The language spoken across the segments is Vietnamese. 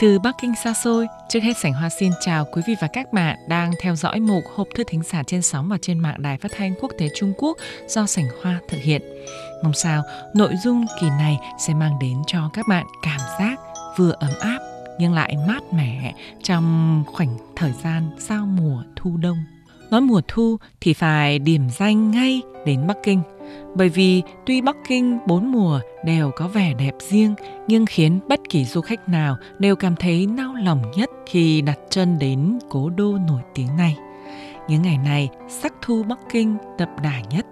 Từ Bắc Kinh xa xôi, trước hết Sảnh Hoa xin chào quý vị và các bạn đang theo dõi mục hộp thư thính giả trên sóng và trên mạng đài phát thanh quốc tế Trung Quốc do Sảnh Hoa thực hiện. Mong sao nội dung kỳ này sẽ mang đến cho các bạn cảm giác vừa ấm áp nhưng lại mát mẻ trong khoảnh thời gian giao mùa thu đông. Nói mùa thu thì phải điểm danh ngay đến Bắc Kinh – bởi vì tuy Bắc Kinh bốn mùa đều có vẻ đẹp riêng nhưng khiến bất kỳ du khách nào đều cảm thấy nao lòng nhất khi đặt chân đến cố đô nổi tiếng này. Những ngày này, sắc thu Bắc Kinh đậm đà nhất,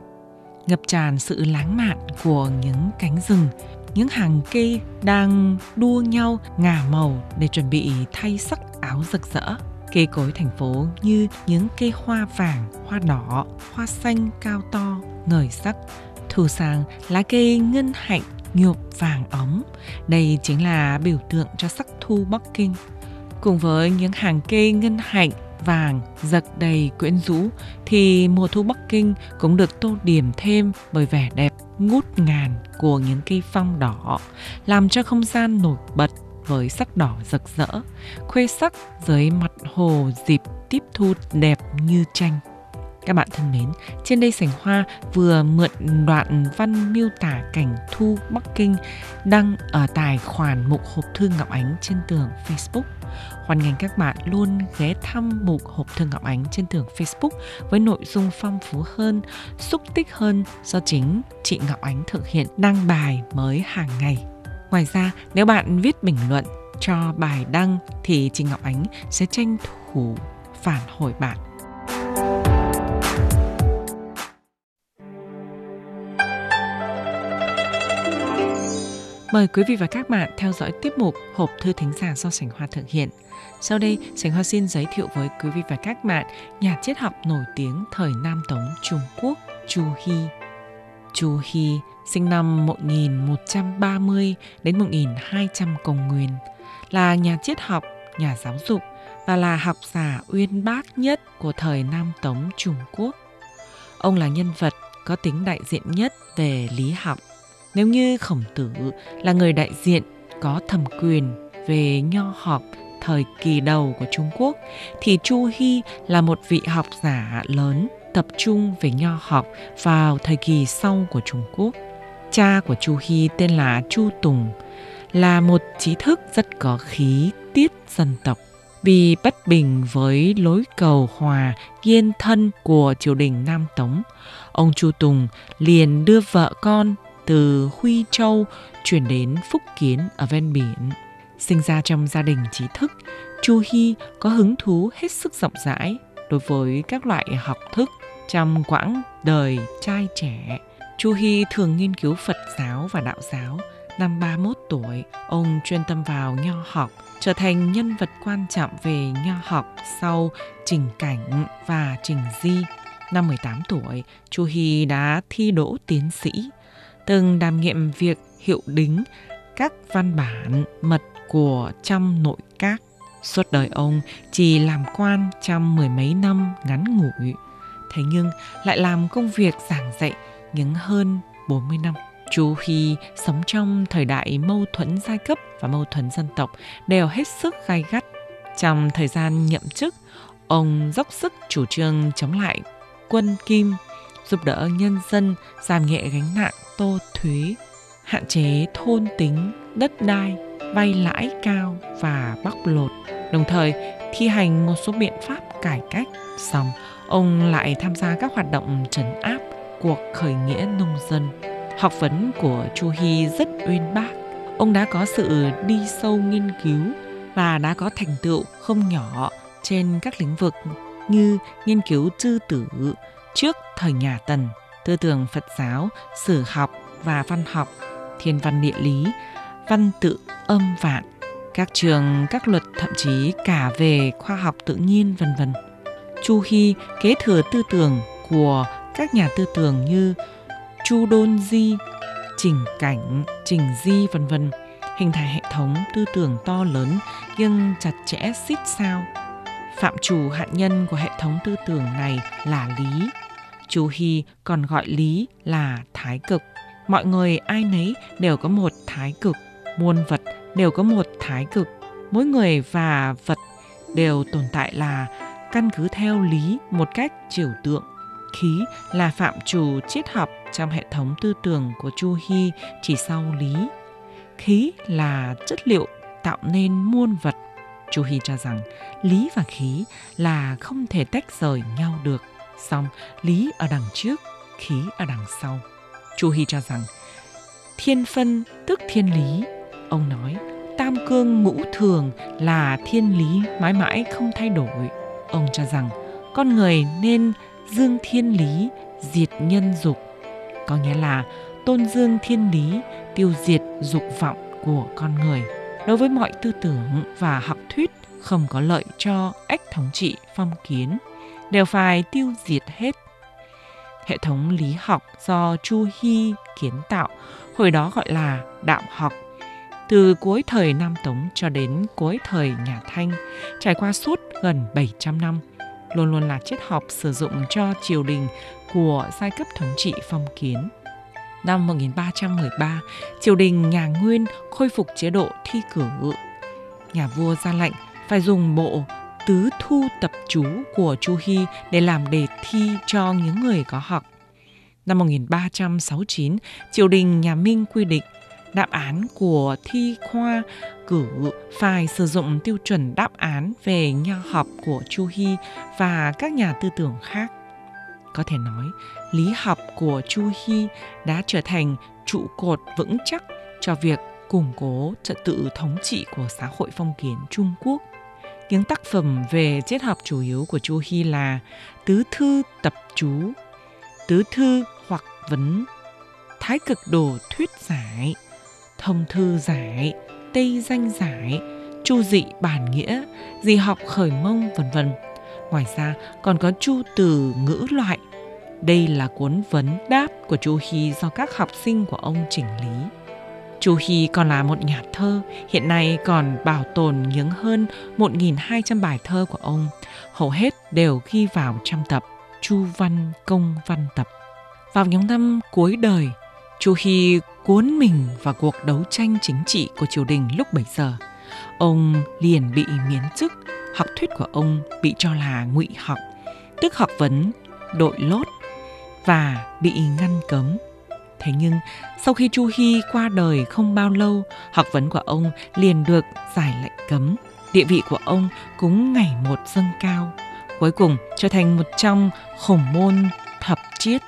ngập tràn sự lãng mạn của những cánh rừng, những hàng cây đang đua nhau ngả màu để chuẩn bị thay sắc áo rực rỡ. Cây cối thành phố như những cây hoa vàng, hoa đỏ, hoa xanh cao to, ngời sắc thu sang lá cây ngân hạnh nhuộm vàng óng. Đây chính là biểu tượng cho sắc thu Bắc Kinh. Cùng với những hàng cây ngân hạnh vàng giật đầy quyến rũ thì mùa thu Bắc Kinh cũng được tô điểm thêm bởi vẻ đẹp ngút ngàn của những cây phong đỏ, làm cho không gian nổi bật với sắc đỏ rực rỡ, khuê sắc dưới mặt hồ dịp tiếp thu đẹp như tranh. Các bạn thân mến, trên đây Sảnh Hoa vừa mượn đoạn văn miêu tả cảnh thu Bắc Kinh đăng ở tài khoản mục hộp thư Ngọc Ánh trên tường Facebook. Hoan nghênh các bạn luôn ghé thăm mục hộp thư Ngọc Ánh trên tường Facebook với nội dung phong phú hơn, xúc tích hơn do chính chị Ngọc Ánh thực hiện đăng bài mới hàng ngày. Ngoài ra, nếu bạn viết bình luận cho bài đăng thì chị Ngọc Ánh sẽ tranh thủ phản hồi bạn Mời quý vị và các bạn theo dõi tiếp mục Hộp thư thính giả do Sảnh Hoa thực hiện. Sau đây, Sảnh Hoa xin giới thiệu với quý vị và các bạn nhà triết học nổi tiếng thời Nam Tống Trung Quốc Chu Hy. Chu Hy sinh năm 1130 đến 1200 công nguyên, là nhà triết học, nhà giáo dục và là học giả uyên bác nhất của thời Nam Tống Trung Quốc. Ông là nhân vật có tính đại diện nhất về lý học. Nếu như Khổng Tử là người đại diện có thẩm quyền về nho học thời kỳ đầu của Trung Quốc thì Chu Hy là một vị học giả lớn tập trung về nho học vào thời kỳ sau của Trung Quốc. Cha của Chu Hy tên là Chu Tùng, là một trí thức rất có khí tiết dân tộc. Vì bất bình với lối cầu hòa yên thân của triều đình Nam Tống, ông Chu Tùng liền đưa vợ con từ Huy Châu chuyển đến Phúc Kiến ở ven biển. Sinh ra trong gia đình trí thức, Chu Hy có hứng thú hết sức rộng rãi đối với các loại học thức trong quãng đời trai trẻ. Chu Hy thường nghiên cứu Phật giáo và đạo giáo. Năm 31 tuổi, ông chuyên tâm vào nho học, trở thành nhân vật quan trọng về nho học sau Trình Cảnh và Trình Di. Năm 18 tuổi, Chu Hy đã thi đỗ tiến sĩ từng đảm nhiệm việc hiệu đính các văn bản mật của trong nội các. Suốt đời ông chỉ làm quan trong mười mấy năm ngắn ngủi, thế nhưng lại làm công việc giảng dạy những hơn 40 năm. Chú Hy sống trong thời đại mâu thuẫn giai cấp và mâu thuẫn dân tộc đều hết sức gai gắt. Trong thời gian nhậm chức, ông dốc sức chủ trương chống lại quân Kim, giúp đỡ nhân dân giảm nhẹ gánh nặng tô thuế, hạn chế thôn tính, đất đai, vay lãi cao và bóc lột, đồng thời thi hành một số biện pháp cải cách. Xong, ông lại tham gia các hoạt động trấn áp cuộc khởi nghĩa nông dân. Học vấn của Chu Hy rất uyên bác. Ông đã có sự đi sâu nghiên cứu và đã có thành tựu không nhỏ trên các lĩnh vực như nghiên cứu tư tử trước thời nhà Tần, tư tưởng Phật giáo, sử học và văn học, thiên văn địa lý, văn tự âm vạn, các trường, các luật thậm chí cả về khoa học tự nhiên vân vân. Chu Hy kế thừa tư tưởng của các nhà tư tưởng như Chu Đôn Di, Trình Cảnh, Trình Di vân vân, hình thành hệ thống tư tưởng to lớn nhưng chặt chẽ xít sao. Phạm chủ hạn nhân của hệ thống tư tưởng này là lý, Chu Hy còn gọi lý là thái cực. Mọi người ai nấy đều có một thái cực, muôn vật đều có một thái cực, mỗi người và vật đều tồn tại là căn cứ theo lý một cách trừu tượng. Khí là phạm trù triết học trong hệ thống tư tưởng của Chu Hy chỉ sau lý. Khí là chất liệu tạo nên muôn vật. Chu Hy cho rằng lý và khí là không thể tách rời nhau được. Song lý ở đằng trước, khí ở đằng sau. Chu Hy cho rằng thiên phân tức thiên lý. Ông nói tam cương ngũ thường là thiên lý mãi mãi không thay đổi. Ông cho rằng con người nên dương thiên lý, diệt nhân dục. Có nghĩa là tôn dương thiên lý, tiêu diệt dục vọng của con người. Đối với mọi tư tưởng và học thuyết không có lợi cho ách thống trị phong kiến, đều phải tiêu diệt hết. Hệ thống lý học do Chu Hy kiến tạo, hồi đó gọi là đạo học từ cuối thời Nam Tống cho đến cuối thời nhà Thanh, trải qua suốt gần 700 năm, luôn luôn là triết học sử dụng cho triều đình của giai cấp thống trị phong kiến. Năm 1313, triều đình nhà Nguyên khôi phục chế độ thi cử. Nhà vua ra lệnh phải dùng bộ tứ thu tập chú của Chu Hy để làm đề thi cho những người có học. Năm 1369, triều đình nhà Minh quy định đáp án của thi khoa cử phải sử dụng tiêu chuẩn đáp án về nho học của Chu Hy và các nhà tư tưởng khác. Có thể nói, lý học của Chu Hy đã trở thành trụ cột vững chắc cho việc củng cố trật tự thống trị của xã hội phong kiến Trung Quốc. Những tác phẩm về triết học chủ yếu của Chu Hy là Tứ Thư Tập Chú, Tứ Thư hoặc Vấn, Thái Cực Đồ Thuyết Giải, thông thư giải, tây danh giải, chu dị bản nghĩa, di học khởi mông vân vân. Ngoài ra còn có chu từ ngữ loại. Đây là cuốn vấn đáp của chu Hy do các học sinh của ông chỉnh lý. Chu Hy còn là một nhà thơ, hiện nay còn bảo tồn những hơn 1.200 bài thơ của ông, hầu hết đều ghi vào trong tập Chu Văn Công Văn Tập. Vào những năm cuối đời, Chu Hy cuốn mình vào cuộc đấu tranh chính trị của triều đình lúc bấy giờ. Ông liền bị miễn chức, học thuyết của ông bị cho là ngụy học, tức học vấn, đội lốt và bị ngăn cấm. Thế nhưng sau khi Chu Hy qua đời không bao lâu, học vấn của ông liền được giải lệnh cấm. Địa vị của ông cũng ngày một dâng cao, cuối cùng trở thành một trong khổng môn thập triết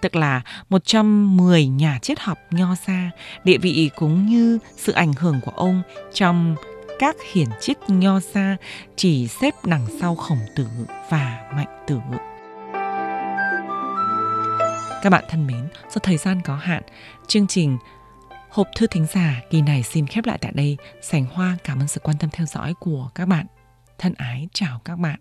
tức là 110 nhà triết học nho gia, địa vị cũng như sự ảnh hưởng của ông trong các hiển triết nho gia chỉ xếp đằng sau khổng tử và mạnh tử. Các bạn thân mến, do thời gian có hạn, chương trình Hộp thư thính giả kỳ này xin khép lại tại đây. Sảnh Hoa cảm ơn sự quan tâm theo dõi của các bạn. Thân ái chào các bạn.